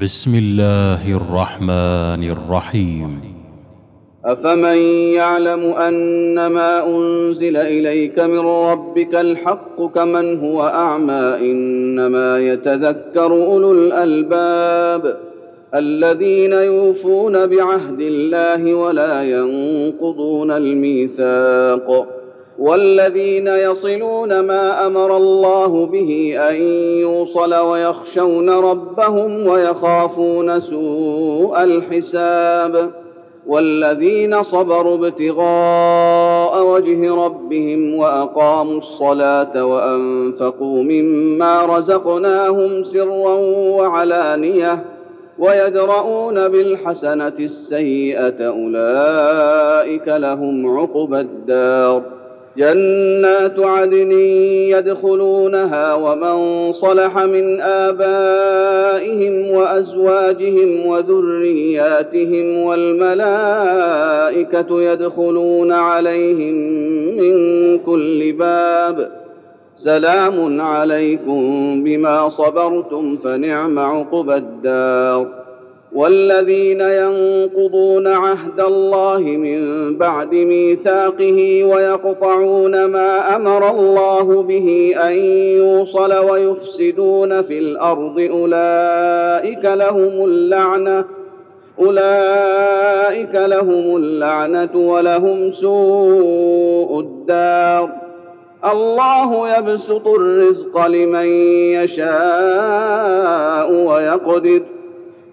بسم الله الرحمن الرحيم. أفمن يعلم انما أنزل إليك من ربك الحق كمن هو أعمى إنما يتذكر أولو الألباب الذين يوفون بعهد الله ولا ينقضون الميثاق. والذين يصلون ما أمر الله به أن يوصل ويخشون ربهم ويخافون سوء الحساب والذين صبروا ابتغاء وجه ربهم وأقاموا الصلاة وأنفقوا مما رزقناهم سرا وعلانية ويدرؤون بالحسنة السيئة أولئك لهم عقبى الدار جنات عدن يدخلونها ومن صلح من آبائهم وأزواجهم وذرياتهم والملائكة يدخلون عليهم من كل باب. سلام عليكم بما صبرتم فنعم عقبى الدار. والذين ينقضون عهد الله من بعد ميثاقه ويقطعون ما أمر الله به أن يوصل ويفسدون في الأرض أولئك لهم اللعنة أولئك لهم اللعنة ولهم سوء الدار الله يبسط الرزق لمن يشاء ويقدر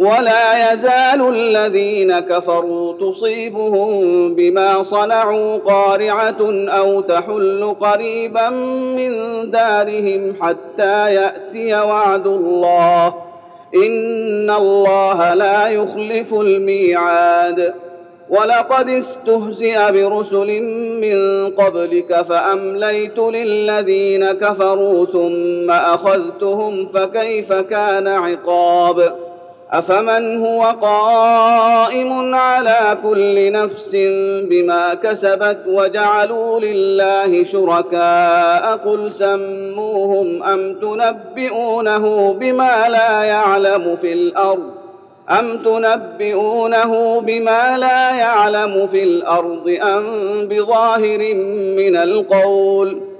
ولا يزال الذين كفروا تصيبهم بما صنعوا قارعة أو تحل قريبا من دارهم حتى يأتي وعد الله. إن الله لا يخلف الميعاد. ولقد استهزئ برسل من قبلك فأمليت للذين كفروا ثم أخذتهم فكيف كان عقاب؟ أفمن هو قائم على كل نفس بما كسبت وجعلوا لله شركاء قل سموهم أم تنبئونه بما لا يعلم في الأرض أم تنبئونه بما لا يعلم في الأرض أم بظاهر من القول ۖ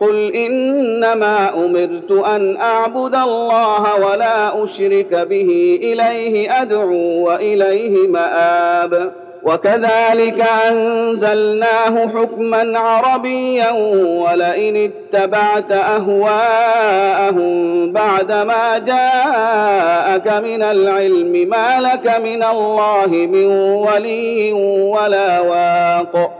قل انما امرت ان اعبد الله ولا اشرك به اليه ادعو واليه ماب وكذلك انزلناه حكما عربيا ولئن اتبعت اهواءهم بعدما جاءك من العلم ما لك من الله من ولي ولا واق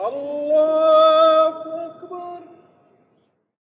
الله